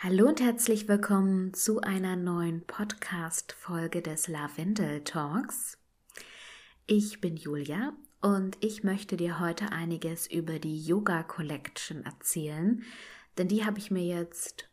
Hallo und herzlich willkommen zu einer neuen Podcast-Folge des Lavendel Talks. Ich bin Julia und ich möchte dir heute einiges über die Yoga Collection erzählen, denn die habe ich mir jetzt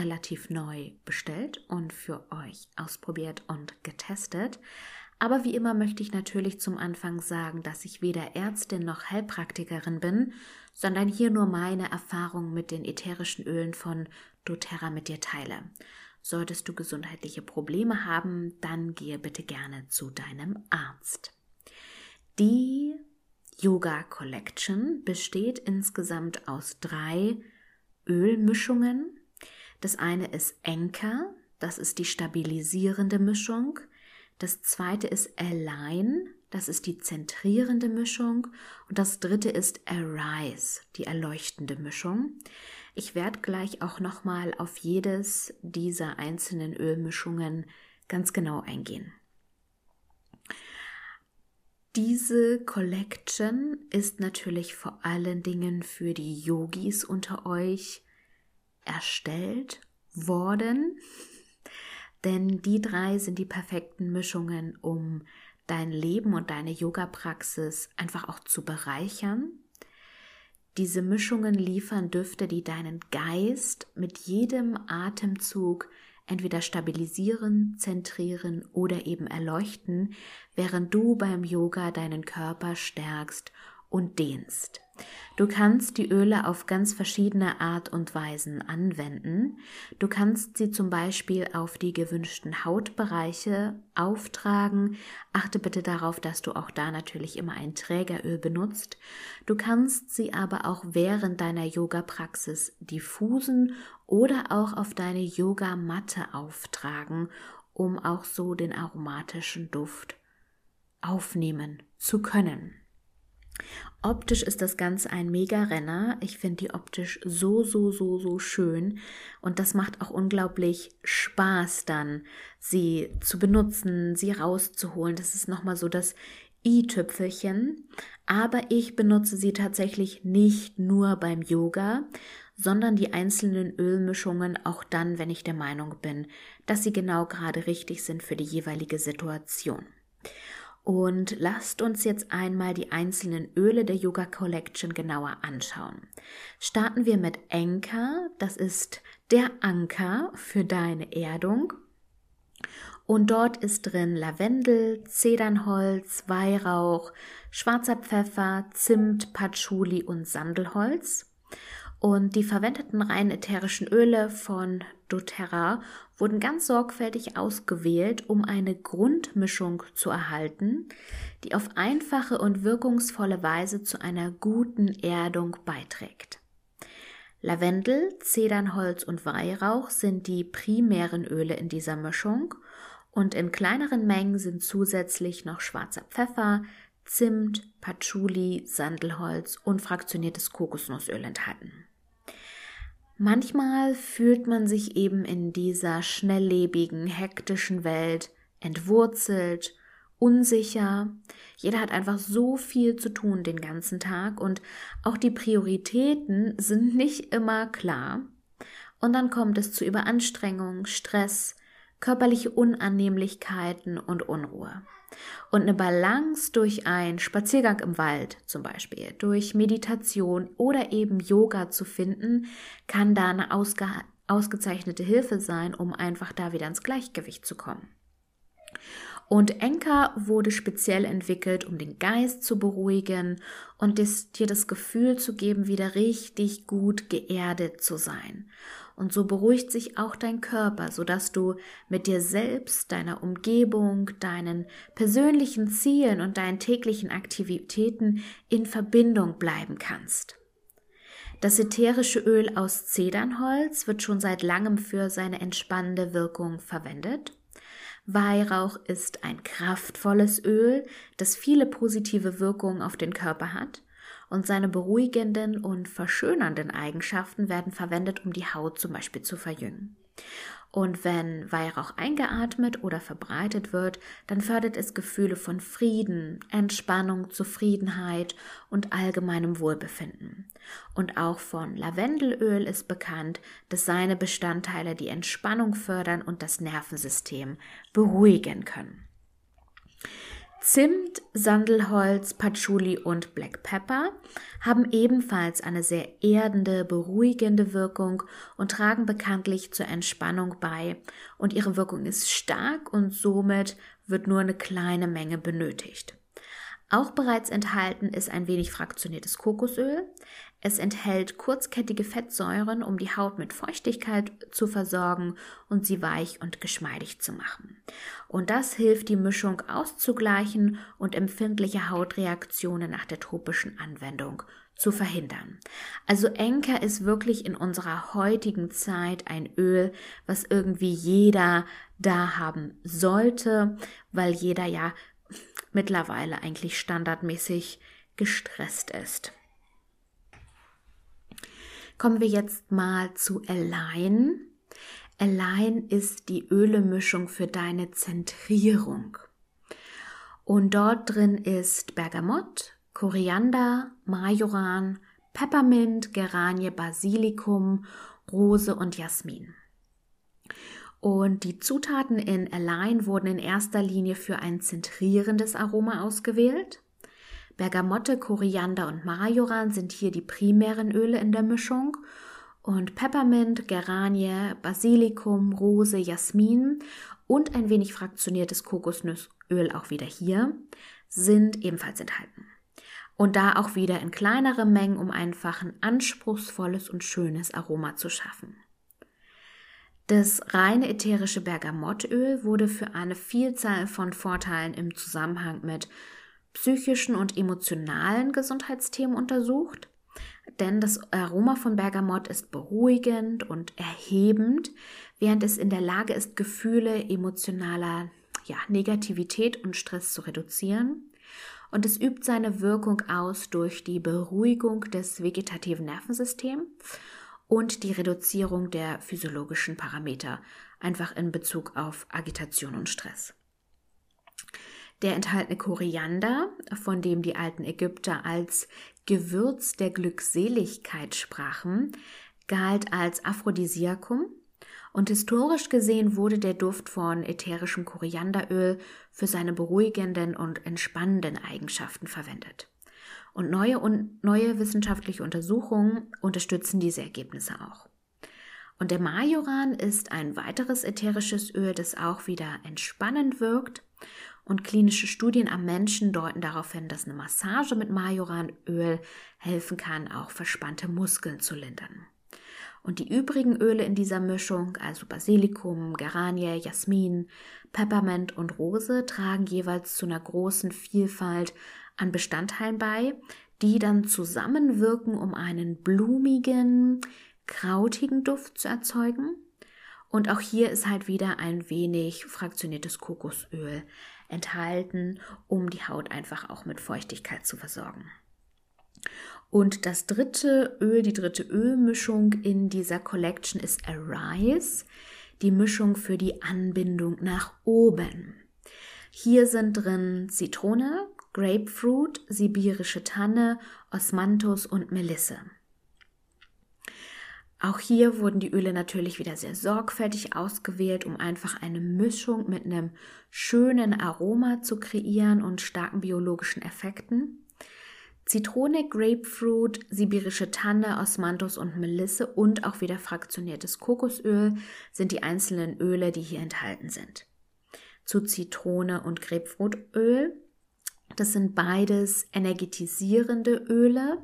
relativ neu bestellt und für euch ausprobiert und getestet. Aber wie immer möchte ich natürlich zum Anfang sagen, dass ich weder Ärztin noch Heilpraktikerin bin, sondern hier nur meine Erfahrung mit den ätherischen Ölen von doTERRA mit dir teile. Solltest du gesundheitliche Probleme haben, dann gehe bitte gerne zu deinem Arzt. Die Yoga Collection besteht insgesamt aus drei Ölmischungen. Das eine ist Anchor, das ist die stabilisierende Mischung. Das zweite ist Align, das ist die zentrierende Mischung. Und das dritte ist Arise, die erleuchtende Mischung. Ich werde gleich auch nochmal auf jedes dieser einzelnen Ölmischungen ganz genau eingehen. Diese Collection ist natürlich vor allen Dingen für die Yogis unter euch erstellt worden, denn die drei sind die perfekten Mischungen, um dein Leben und deine Yoga-Praxis einfach auch zu bereichern. Diese Mischungen liefern Düfte, die deinen Geist mit jedem Atemzug entweder stabilisieren, zentrieren oder eben erleuchten, während du beim Yoga deinen Körper stärkst und dehnst. Du kannst die Öle auf ganz verschiedene Art und Weisen anwenden. Du kannst sie zum Beispiel auf die gewünschten Hautbereiche auftragen. Achte bitte darauf, dass du auch da natürlich immer ein Trägeröl benutzt. Du kannst sie aber auch während deiner Yoga-Praxis diffusen oder auch auf deine Yogamatte auftragen, um auch so den aromatischen Duft aufnehmen zu können. Optisch ist das Ganze ein Mega-Renner. Ich finde die optisch so, so, so, so schön. Und das macht auch unglaublich Spaß dann, sie zu benutzen, sie rauszuholen. Das ist nochmal so das i-Tüpfelchen. Aber ich benutze sie tatsächlich nicht nur beim Yoga, sondern die einzelnen Ölmischungen auch dann, wenn ich der Meinung bin, dass sie genau gerade richtig sind für die jeweilige Situation. Und lasst uns jetzt einmal die einzelnen Öle der Yoga Collection genauer anschauen. Starten wir mit Anker, das ist der Anker für deine Erdung. Und dort ist drin Lavendel, Zedernholz, Weihrauch, schwarzer Pfeffer, Zimt, Patchouli und Sandelholz. Und die verwendeten rein ätherischen Öle von doTERRA wurden ganz sorgfältig ausgewählt, um eine Grundmischung zu erhalten, die auf einfache und wirkungsvolle Weise zu einer guten Erdung beiträgt. Lavendel, Zedernholz und Weihrauch sind die primären Öle in dieser Mischung und in kleineren Mengen sind zusätzlich noch schwarzer Pfeffer, Zimt, Patchouli, Sandelholz und fraktioniertes Kokosnussöl enthalten. Manchmal fühlt man sich eben in dieser schnelllebigen, hektischen Welt entwurzelt, unsicher. Jeder hat einfach so viel zu tun den ganzen Tag und auch die Prioritäten sind nicht immer klar. Und dann kommt es zu Überanstrengung, Stress, körperliche Unannehmlichkeiten und Unruhe. Und eine Balance durch einen Spaziergang im Wald zum Beispiel, durch Meditation oder eben Yoga zu finden, kann da eine ausge ausgezeichnete Hilfe sein, um einfach da wieder ins Gleichgewicht zu kommen. Und Enka wurde speziell entwickelt, um den Geist zu beruhigen und dir das Gefühl zu geben, wieder richtig gut geerdet zu sein. Und so beruhigt sich auch dein Körper, sodass du mit dir selbst, deiner Umgebung, deinen persönlichen Zielen und deinen täglichen Aktivitäten in Verbindung bleiben kannst. Das ätherische Öl aus Zedernholz wird schon seit langem für seine entspannende Wirkung verwendet. Weihrauch ist ein kraftvolles Öl, das viele positive Wirkungen auf den Körper hat und seine beruhigenden und verschönernden Eigenschaften werden verwendet, um die Haut zum Beispiel zu verjüngen. Und wenn Weihrauch eingeatmet oder verbreitet wird, dann fördert es Gefühle von Frieden, Entspannung, Zufriedenheit und allgemeinem Wohlbefinden. Und auch von Lavendelöl ist bekannt, dass seine Bestandteile die Entspannung fördern und das Nervensystem beruhigen können. Zimt, Sandelholz, Patchouli und Black Pepper haben ebenfalls eine sehr erdende, beruhigende Wirkung und tragen bekanntlich zur Entspannung bei und ihre Wirkung ist stark und somit wird nur eine kleine Menge benötigt. Auch bereits enthalten ist ein wenig fraktioniertes Kokosöl. Es enthält kurzkettige Fettsäuren, um die Haut mit Feuchtigkeit zu versorgen und sie weich und geschmeidig zu machen. Und das hilft, die Mischung auszugleichen und empfindliche Hautreaktionen nach der tropischen Anwendung zu verhindern. Also Enker ist wirklich in unserer heutigen Zeit ein Öl, was irgendwie jeder da haben sollte, weil jeder ja mittlerweile eigentlich standardmäßig gestresst ist. Kommen wir jetzt mal zu Align. Align ist die Ölemischung für deine Zentrierung. Und dort drin ist Bergamott, Koriander, Majoran, Peppermint, Geranie, Basilikum, Rose und Jasmin. Und die Zutaten in Align wurden in erster Linie für ein zentrierendes Aroma ausgewählt. Bergamotte, Koriander und Majoran sind hier die primären Öle in der Mischung. Und Peppermint, Geranie, Basilikum, Rose, Jasmin und ein wenig fraktioniertes Kokosnussöl auch wieder hier sind ebenfalls enthalten. Und da auch wieder in kleinere Mengen, um einfach ein anspruchsvolles und schönes Aroma zu schaffen. Das reine ätherische Bergamottöl wurde für eine Vielzahl von Vorteilen im Zusammenhang mit psychischen und emotionalen Gesundheitsthemen untersucht, denn das Aroma von Bergamott ist beruhigend und erhebend, während es in der Lage ist, Gefühle emotionaler ja, Negativität und Stress zu reduzieren. Und es übt seine Wirkung aus durch die Beruhigung des vegetativen Nervensystems und die Reduzierung der physiologischen Parameter, einfach in Bezug auf Agitation und Stress. Der enthaltene Koriander, von dem die alten Ägypter als Gewürz der Glückseligkeit sprachen, galt als Aphrodisiakum und historisch gesehen wurde der Duft von ätherischem Korianderöl für seine beruhigenden und entspannenden Eigenschaften verwendet. Und neue, und neue wissenschaftliche Untersuchungen unterstützen diese Ergebnisse auch. Und der Majoran ist ein weiteres ätherisches Öl, das auch wieder entspannend wirkt. Und klinische Studien am Menschen deuten darauf hin, dass eine Massage mit Majoranöl helfen kann, auch verspannte Muskeln zu lindern. Und die übrigen Öle in dieser Mischung, also Basilikum, Geranie, Jasmin, Peppermint und Rose, tragen jeweils zu einer großen Vielfalt an Bestandteilen bei, die dann zusammenwirken, um einen blumigen, krautigen Duft zu erzeugen. Und auch hier ist halt wieder ein wenig fraktioniertes Kokosöl enthalten, um die Haut einfach auch mit Feuchtigkeit zu versorgen. Und das dritte Öl, die dritte Ölmischung in dieser Collection ist Arise, die Mischung für die Anbindung nach oben. Hier sind drin Zitrone, Grapefruit, sibirische Tanne, Osmanthus und Melisse. Auch hier wurden die Öle natürlich wieder sehr sorgfältig ausgewählt, um einfach eine Mischung mit einem schönen Aroma zu kreieren und starken biologischen Effekten. Zitrone, Grapefruit, sibirische Tanne, Osmanthus und Melisse und auch wieder fraktioniertes Kokosöl sind die einzelnen Öle, die hier enthalten sind. Zu Zitrone und Grapefruitöl das sind beides energetisierende Öle,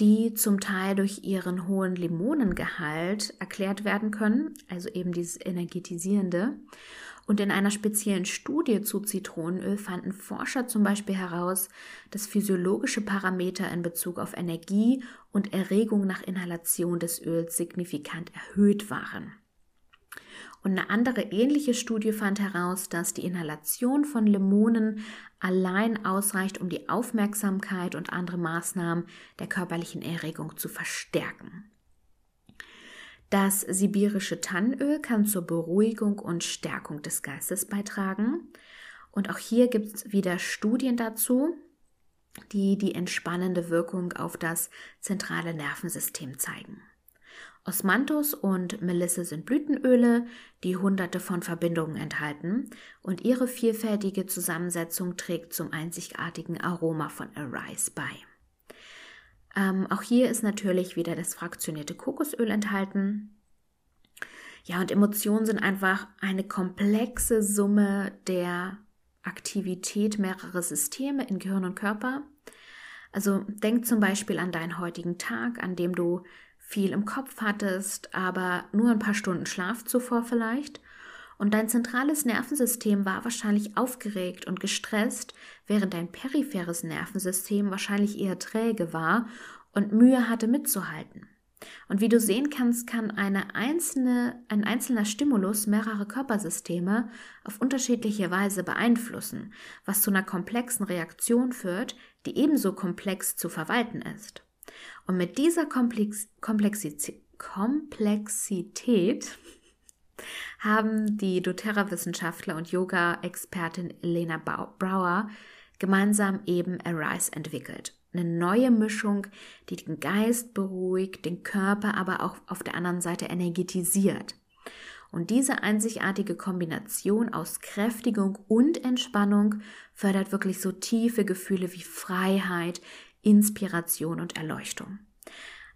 die zum Teil durch ihren hohen Limonengehalt erklärt werden können, also eben dieses energetisierende. Und in einer speziellen Studie zu Zitronenöl fanden Forscher zum Beispiel heraus, dass physiologische Parameter in Bezug auf Energie und Erregung nach Inhalation des Öls signifikant erhöht waren. Und eine andere ähnliche Studie fand heraus, dass die Inhalation von Limonen allein ausreicht, um die Aufmerksamkeit und andere Maßnahmen der körperlichen Erregung zu verstärken. Das sibirische Tannöl kann zur Beruhigung und Stärkung des Geistes beitragen. Und auch hier gibt es wieder Studien dazu, die die entspannende Wirkung auf das zentrale Nervensystem zeigen. Osmanthus und Melisse sind Blütenöle, die hunderte von Verbindungen enthalten und ihre vielfältige Zusammensetzung trägt zum einzigartigen Aroma von Arise bei. Ähm, auch hier ist natürlich wieder das fraktionierte Kokosöl enthalten. Ja, und Emotionen sind einfach eine komplexe Summe der Aktivität mehrerer Systeme in Gehirn und Körper. Also denk zum Beispiel an deinen heutigen Tag, an dem du viel im Kopf hattest, aber nur ein paar Stunden Schlaf zuvor vielleicht. Und dein zentrales Nervensystem war wahrscheinlich aufgeregt und gestresst, während dein peripheres Nervensystem wahrscheinlich eher träge war und Mühe hatte mitzuhalten. Und wie du sehen kannst, kann eine einzelne, ein einzelner Stimulus mehrere Körpersysteme auf unterschiedliche Weise beeinflussen, was zu einer komplexen Reaktion führt, die ebenso komplex zu verwalten ist. Und mit dieser Komplex Komplexität, Komplexität haben die doTERRA-Wissenschaftler und Yoga-Expertin Elena Brauer gemeinsam eben Arise entwickelt. Eine neue Mischung, die den Geist beruhigt, den Körper aber auch auf der anderen Seite energetisiert. Und diese einzigartige Kombination aus Kräftigung und Entspannung fördert wirklich so tiefe Gefühle wie Freiheit, Inspiration und Erleuchtung.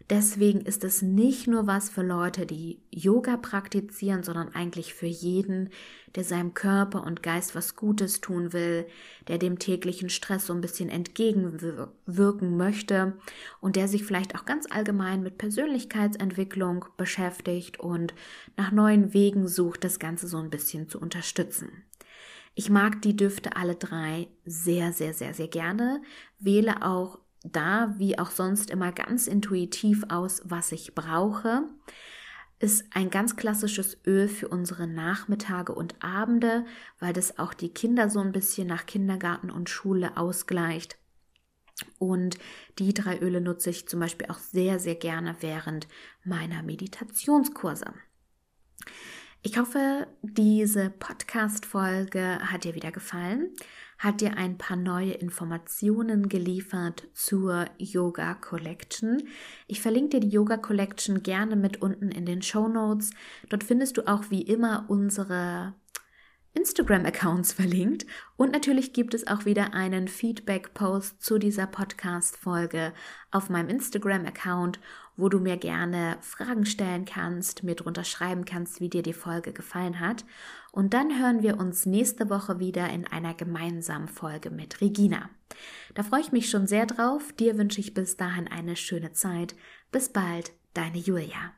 Deswegen ist es nicht nur was für Leute, die Yoga praktizieren, sondern eigentlich für jeden, der seinem Körper und Geist was Gutes tun will, der dem täglichen Stress so ein bisschen entgegenwirken möchte und der sich vielleicht auch ganz allgemein mit Persönlichkeitsentwicklung beschäftigt und nach neuen Wegen sucht, das Ganze so ein bisschen zu unterstützen. Ich mag die Düfte alle drei sehr, sehr, sehr, sehr gerne, wähle auch da wie auch sonst immer ganz intuitiv aus, was ich brauche. Ist ein ganz klassisches Öl für unsere Nachmittage und Abende, weil das auch die Kinder so ein bisschen nach Kindergarten und Schule ausgleicht. Und die drei Öle nutze ich zum Beispiel auch sehr, sehr gerne während meiner Meditationskurse. Ich hoffe, diese Podcast-Folge hat dir wieder gefallen hat dir ein paar neue Informationen geliefert zur Yoga Collection. Ich verlinke dir die Yoga Collection gerne mit unten in den Show Notes. Dort findest du auch wie immer unsere Instagram-Accounts verlinkt. Und natürlich gibt es auch wieder einen Feedback-Post zu dieser Podcast-Folge auf meinem Instagram-Account, wo du mir gerne Fragen stellen kannst, mir drunter schreiben kannst, wie dir die Folge gefallen hat. Und dann hören wir uns nächste Woche wieder in einer gemeinsamen Folge mit Regina. Da freue ich mich schon sehr drauf. Dir wünsche ich bis dahin eine schöne Zeit. Bis bald, deine Julia.